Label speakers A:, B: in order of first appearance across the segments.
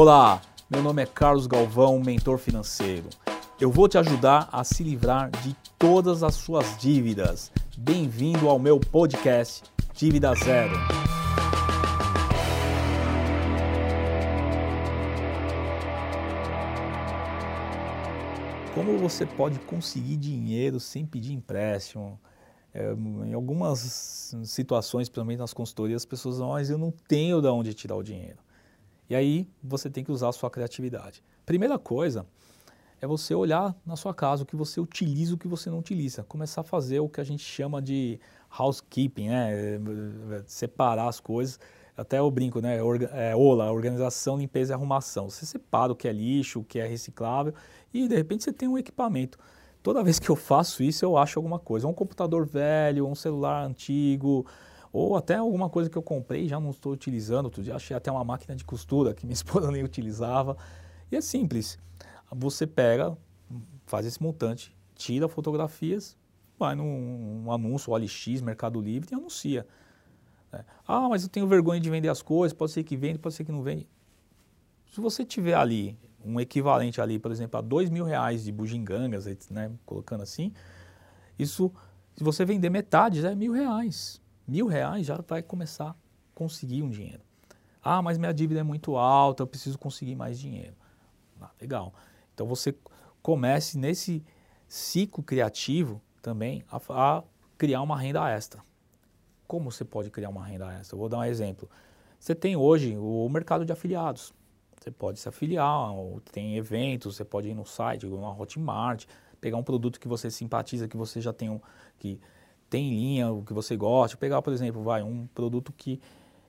A: Olá, meu nome é Carlos Galvão, mentor financeiro. Eu vou te ajudar a se livrar de todas as suas dívidas. Bem-vindo ao meu podcast Dívida Zero. Como você pode conseguir dinheiro sem pedir empréstimo? É, em algumas situações, principalmente nas consultorias, as pessoas dizem, mas eu não tenho de onde tirar o dinheiro. E aí você tem que usar a sua criatividade. Primeira coisa é você olhar na sua casa o que você utiliza e o que você não utiliza. Começar a fazer o que a gente chama de housekeeping, né? separar as coisas. Até eu brinco, né? É, OLA, organização, limpeza e arrumação. Você separa o que é lixo, o que é reciclável e de repente você tem um equipamento. Toda vez que eu faço isso, eu acho alguma coisa. Um computador velho, um celular antigo, ou até alguma coisa que eu comprei e já não estou utilizando. Outro dia achei até uma máquina de costura que minha esposa nem utilizava. E é simples. Você pega, faz esse montante, tira fotografias, vai num um anúncio, OLX, Mercado Livre e anuncia. É. Ah, mas eu tenho vergonha de vender as coisas, pode ser que vende, pode ser que não vende. Se você tiver ali um equivalente ali, por exemplo, a dois mil reais de bugigangas, né, colocando assim, isso, se você vender metade, já é mil reais. Mil reais já vai começar a conseguir um dinheiro. Ah, mas minha dívida é muito alta, eu preciso conseguir mais dinheiro. Ah, legal. Então você comece nesse ciclo criativo também a, a criar uma renda extra. Como você pode criar uma renda extra? Eu vou dar um exemplo. Você tem hoje o mercado de afiliados. Você pode se afiliar, tem eventos, você pode ir no site, na Hotmart, pegar um produto que você simpatiza, que você já tem um, que tem em linha, o que você gosta. Pegar, por exemplo, vai um produto que,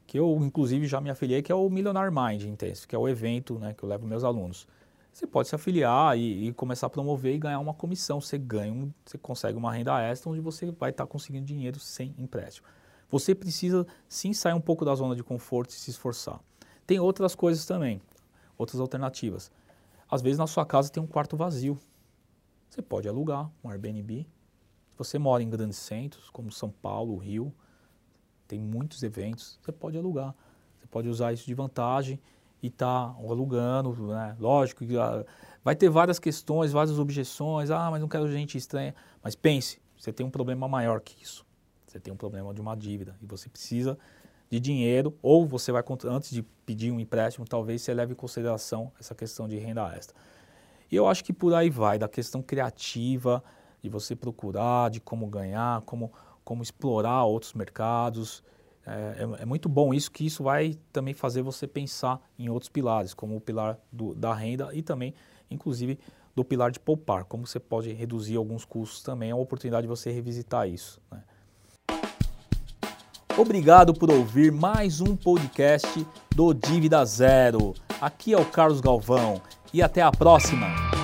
A: que eu inclusive já me afiliei, que é o Millionaire Mind Intense, que é o evento né, que eu levo meus alunos. Você pode se afiliar e, e, começar a promover e ganhar uma comissão. Você ganha, um, você consegue uma renda extra onde você vai estar conseguindo dinheiro sem empréstimo. Você precisa sim sair um pouco da zona de conforto e se esforçar. Tem outras coisas também outras alternativas. Às vezes na sua casa tem um quarto vazio. Você pode alugar um Airbnb. Você mora em grandes centros, como São Paulo, Rio, tem muitos eventos, você pode alugar. Você pode usar isso de vantagem e tá alugando. Né? Lógico que ah, vai ter várias questões, várias objeções. Ah, mas não quero gente estranha. Mas pense, você tem um problema maior que isso. Você tem um problema de uma dívida e você precisa de dinheiro, ou você vai, antes de pedir um empréstimo, talvez você leve em consideração essa questão de renda extra. E eu acho que por aí vai, da questão criativa, de você procurar, de como ganhar, como, como explorar outros mercados. É, é, é, muito bom isso, que isso vai também fazer você pensar em outros pilares, como o pilar do, da renda e também, inclusive, do pilar de poupar, como você pode reduzir alguns custos também, é uma oportunidade de você revisitar isso. Né? Obrigado por ouvir mais um podcast do Dívida Zero. Aqui é o Carlos Galvão e até a próxima.